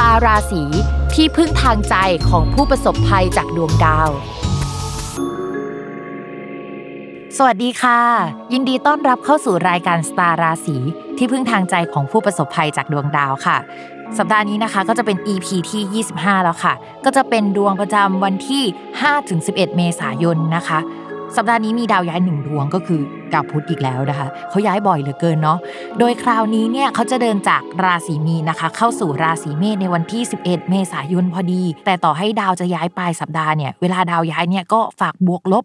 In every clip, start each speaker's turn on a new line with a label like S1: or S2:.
S1: ตาราศีที่พึ่งทางใจของผู้ประสบภัยจากดวงดาว สวัสดีค่ะ ยินดีต้อนรับเข้าสู่รายการสตาราศีที่พึ่งทางใจของผู้ประสบภัยจากดวงดาวค่ะ สัปดาห์นี้นะคะก็จะเป็น EP ที่ 25 แล้วค่ะ ก็จะเป็นดวงประจำวันที่ 5-11 เมษายนนะคะ สัปดาห์นี้มีดาวย้ายหนึ่งดวงก็คือดาวพุธอีกแล้วนะคะเขาย้ายบ่อยเหลือเกินเนาะโดยคราวนี้เนี่ยเขาจะเดินจากราศีมีนะคะ เข้าสู่ราศีเมษในวันที่ 11 เมษายนพอดี แต่ต่อให้ดาวจะย้ายปลายสัปดาห์เนี่ยเวลาดาวย้ายเนี่ยก็ฝากบวกลบ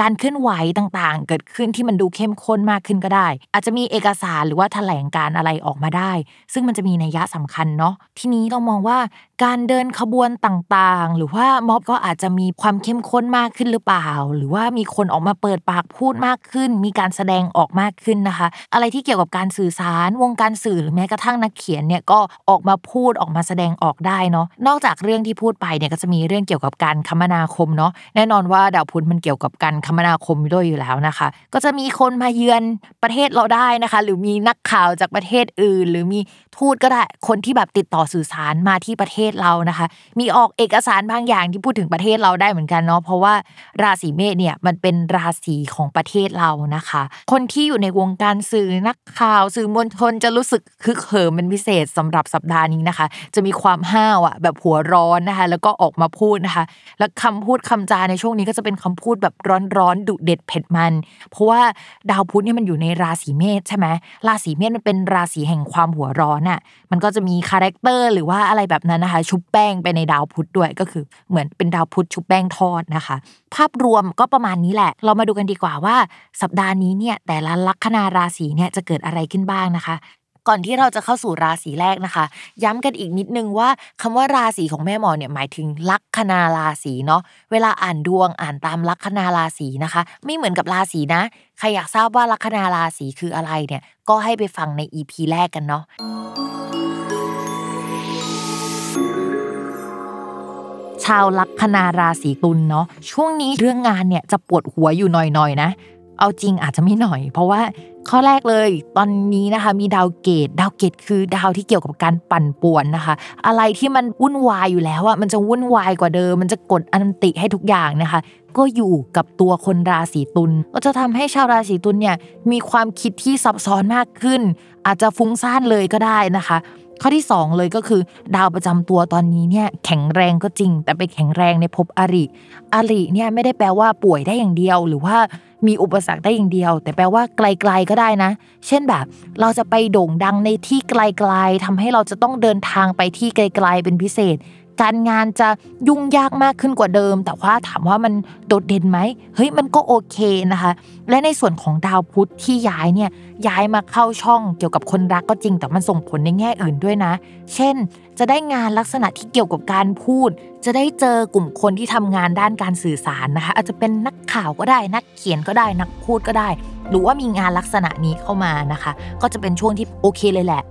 S1: การเคลื่อนไหวต่างๆ เกิดขึ้นที่มันดูเข้มข้นมากขึ้นก็ได้ อาจจะมีเอกสารหรือว่าแถลงการอะไรออกมาได้ ซึ่งมันจะมีนัยยะสำคัญเนาะทีนี้เรามองว่า การเดินขบวนต่างๆ หรือว่าม็อบก็อาจจะมีความเข้มข้นมากขึ้นหรือเปล่า หรือว่ามีคนออกมาเปิดปากพูดมากขึ้น มีการแสดงออกมากขึ้นนะคะ อะไรที่เกี่ยวกับการสื่อสารวงการสื่อหรือแม้กระทั่งนักเขียนเนี่ยก็ออกมาพูดออกมาแสดงออกได้เนาะนอกจากเรื่องที่พูดไปเนี่ยก็จะมีเรื่องเกี่ยวกับการคมนาคมเนาะแน่นอนว่าดาวพุธมันเกี่ยวกับการคมนาคมด้วยอยู่แล้วนะคะ ก็จะมีคนมาเยือนประเทศเราได้นะคะ หรือมีนักข่าวจากประเทศอื่น หรือมีทูตก็ได้คนที่แบบติดต่อสื่อสารมาที่ประเทศเรานะคะ มีออกเอกสารบางอย่างที่พูดถึงประเทศเราได้เหมือนกันเนาะเพราะว่าราศีเมษเนี่ยมันเป็นราศีของประเทศเรานะคะ คนที่อยู่ในวงการสื่อนักข่าวสื่อมวลชนจะรู้สึกคึกเหิมเป็นพิเศษสำหรับสัปดาห์นี้นะคะ จะมีความห้าวอะแบบหัวร้อนนะคะ แล้วก็ออกมาพูดนะคะ แล้วคำพูดคำจาในช่วงนี้ก็จะเป็นคำพูดแบบร้อนๆดุเด็ดเผ็ดมัน เพราะว่าดาวพุธเนี่ยมันอยู่ในราศีเมษใช่ไหมราศีเมษมันเป็นราศีแห่งความหัวร้อนอะมันก็จะมีคาแรคเตอร์หรือว่าอะไรแบบนั้นนะคะชุบแป้งไปในดาวพุธด้วยก็คือเหมือนเป็นดาวพุธชุบแป้งทอดนะคะ ภาพรวมก็ประมาณนี้แหละ เรามาดูกันดีกว่าว่า สัปดาห์นี้เนี่ยแต่ละลัคนาราศีเนี่ยจะเกิดอะไรขึ้นบ้างนะคะก่อนที่เราจะเข้าสู่ราศีแรกนะคะ ย้ำกันอีกนิดนึงว่าคำว่าราศีของแม่หมอเนี่ยหมายถึงลัคนาราศีเนาะเวลาอ่านดวงอ่านตามลัคนาราศีนะคะ ไม่เหมือนกับราศีนะใครอยากทราบว่าลัคนาราศีคืออะไรเนี่ยก็ให้ไปฟังใน EP แรกกันเนาะาวลัคนาราศีตุลเนาะช่วงนี้เรื่องงานเนี่ยจะปวดหัวอยู่หน่อยๆนะ เอาจริงอาจจะไม่หน่อย เพราะว่าข้อแรกเลยตอนนี้นะคะมีดาวเกตุดาวเกตุคือดาวที่เกี่ยวกับการปั่นป่วนนะคะ อะไรที่มันวุ่นวายอยู่แล้วอะมันจะวุ่นวายกว่าเดิม มันจะกดอันติให้ทุกอย่างนะคะ ก็อยู่กับตัวคนราศีตุลก็จะทำให้ชาวราศีตุลเนี่ยมีความคิดที่ซับซ้อนมากขึ้น อาจจะฟุ้งซ่านเลยก็ได้นะคะ ข้อที่ 2 เลยก็คือ ดาวประจำตัวตอนนี้เนี่ยแข็งแรงก็จริง แต่ไปแข็งแรงในภพอริอริเนี่ยไม่ได้แปลว่าป่วยได้อย่างเดียว หรือว่ามีอุปสรรคได้อย่างเดียว แต่แปลว่าไกลๆก็ได้นะ เช่นแบบเราจะไปโด่งดังในที่ไกลๆทำให้เราจะต้องเดินทางไปที่ไกลๆเป็นพิเศษ การงานจะยุ่งยากมากขึ้นกว่าเดิม แต่ว่าถามว่ามันโดดเด่นไหมเฮ้ยมันก็โอเคนะคะ และในส่วนของดาวพุธที่ย้ายเนี่ยย้ายมาเข้าช่องเกี่ยวกับคนรักก็จริง แต่มันส่งผลในแง่อื่นด้วยนะ เช่น จะได้งานลักษณะที่เกี่ยวกับการพูด จะได้เจอกลุ่มคนที่ทำงานด้านการสื่อสารนะคะ อาจจะเป็นนักข่าวก็ได้ นักเขียนก็ได้ นักพูดก็ได้ หรือว่ามีงานลักษณะนี้เข้ามานะคะ ก็จะเป็นช่วงที่โอเคเลยแหละ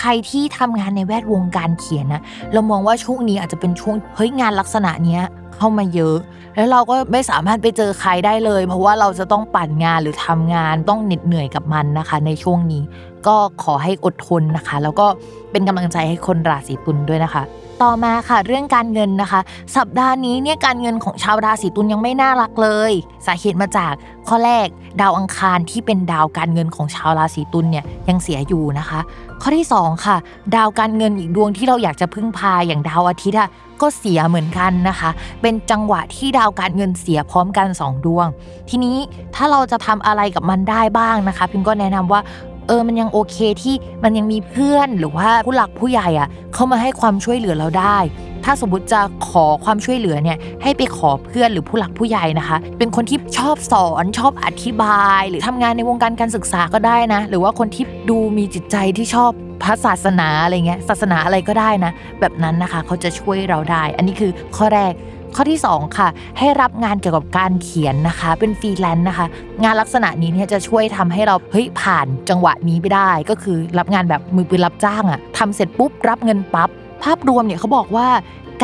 S1: ใครที่ทำงานในแวดวงการเขียนนะเรามองว่าช่วงนี้อาจจะเป็นช่วงเฮ้ยงานลักษณะเนี้ยเข้ามาเยอะ แล้วเราก็ไม่สามารถไปเจอใครได้เลย เพราะว่าเราจะต้องปั่นงานหรือทำงานต้องเหน็ดเหนื่อยกับมันนะคะ ในช่วงนี้ ก็ขอให้อดทนนะคะ แล้วก็เป็นกำลังใจให้คนราศีตุลด้วยนะคะต่อมาค่ะเรื่องการเงินนะคะ สัปดาห์นี้เนี่ยการเงินของชาวราศีตุลยังไม่น่ารักเลย สาเหตุมาจากข้อแรก ดาวอังคารที่เป็นดาวการเงินของชาวราศีตุลเนี่ยยังเสียอยู่นะคะ ข้อที่ 2 ค่ะ ดาวการเงินอีกดวงที่เราอยากจะพึ่งพาอย่างดาวอาทิตย์อะก็เสียเหมือนกันนะคะ เป็นจังหวะที่ดาวการเงินเสียพร้อมกัน 2 ดวง ทีนี้ถ้าเราจะทำอะไรกับมันได้บ้างนะคะ พิมก็แนะนำว่าเออ มันยังโอเคที่มันยังมีเพื่อนหรือว่าผู้หลักผู้ใหญ่อะเข้ามาให้ความช่วยเหลือเราได้ ถ้าสมมติจะขอความช่วยเหลือเนี่ยให้ไปขอเพื่อนหรือผู้หลักผู้ใหญ่นะคะ เป็นคนที่ชอบสอนชอบอธิบาย หรือทำงานในวงการการศึกษาก็ได้นะ หรือว่าคนที่ดูมีจิตใจที่ชอบพระศาสนาอะไรเงี้ยศาสนาอะไรก็ได้นะ แบบนั้นนะคะเขาจะช่วยเราได้ อันนี้คือข้อแรกข้อที่ 2 ค่ะ ให้รับงานเกี่ยวกับการเขียนนะคะ เป็นฟรีแลนซ์นะคะ งานลักษณะนี้เนี่ยจะช่วยทำให้เราเฮ้ยผ่านจังหวะนี้ไปได้ ก็คือรับงานแบบมือปืนรับจ้างอะทำเสร็จปุ๊บรับเงินปั๊บ ภาพรวมเนี่ยเขาบอกว่า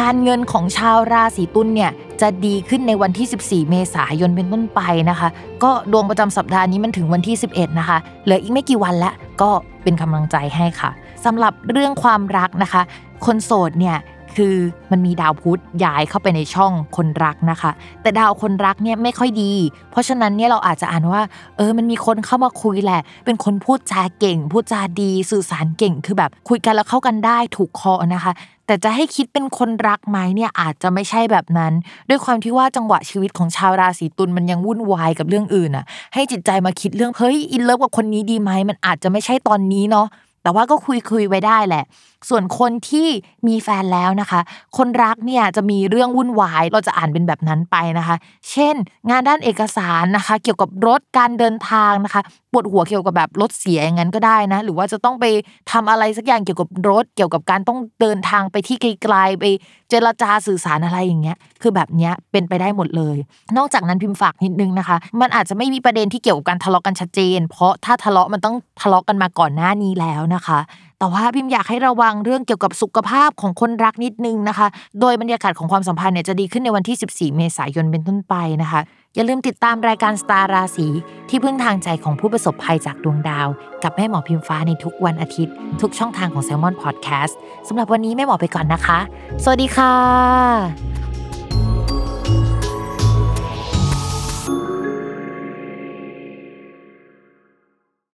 S1: การเงินของชาวราศีตุลเนี่ยจะดีขึ้นในวันที่ 14 เมษายนเป็นต้นไปนะคะ ก็ดวงประจำสัปดาห์นี้มันถึงวันที่ 11 นะคะ เหลืออีกไม่กี่วันแล้วก็เป็นกำลังใจให้ค่ะสำหรับเรื่องความรักนะคะ คนโสดเนี่ย คือมันมีดาวพุธย้ายเข้าไปในช่องคนรักนะคะ แต่ดาวคนรักเนี่ยไม่ค่อยดี เพราะฉะนั้นเนี่ยเราอาจจะอ่านว่า เออมันมีคนเข้ามาคุยแหละ เป็นคนพูดจาเก่ง พูดจาดีสื่อสารเก่งคือแบบคุยกันแล้วเข้ากันได้ถูกคอนะคะ แต่จะให้คิดเป็นคนรักไหมเนี่ยอาจจะไม่ใช่แบบนั้น ด้วยความที่ว่าจังหวะชีวิตของชาวราศีตุลมันยังวุ่นวายกับเรื่องอื่นอะให้จิตใจมาคิดเรื่องเฮ้ยอินเลิฟกับคนนี้ดีไหมมันอาจจะไม่ใช่ตอนนี้เนาะ แต่ว่าก็คุยคุยไว้ได้แหละ ส่วนคนที่มีแฟนแล้วนะคะ คนรักเนี่ยจะมีเรื่องวุ่นวาย เราจะอ่านเป็นแบบนั้นไปนะคะ เช่น งานด้านเอกสารนะคะ เกี่ยวกับรถการเดินทางนะคะ ปวดหัวเกี่ยวกับแบบรถเสียอย่างนั้นก็ได้นะ หรือว่าจะต้องไปทำอะไรสักอย่างเกี่ยวกับรถ เกี่ยวกับการต้องเดินทางไปที่ไกลๆไปเจรจาสื่อสารอะไรอย่างเงี้ย คือแบบเนี้ยเป็นไปได้หมดเลย นอกจากนั้นพิมพ์ฝากนิดนึงนะคะ มันอาจจะไม่มีประเด็นที่เกี่ยวกับการทะเลาะกันชัดเจน เพราะถ้าทะเลาะมันต้องทะเลาะกันมาก่อนหน้านี้แล้วนะคะ แต่ว่าพิมอยากให้ระวังเรื่องเกี่ยวกับสุขภาพของคนรักนิดนึงนะคะ โดยบรรยากาศของความสัมพันธ์เนี่ยจะดีขึ้นในวันที่ 14 เมษายนเป็นต้นไปนะคะ อย่าลืมติดตามรายการสตาร์ราศีที่พึ่งทางใจของผู้ประสบภัยจากดวงดาว กับแม่หมอพิมฟ้าในทุกวันอาทิตย์ ทุกช่องทางของ s ซ l m o n Podcast สำหรับวันนี้แม่หมอไปก่อนนะคะ สวัสดีค่ะ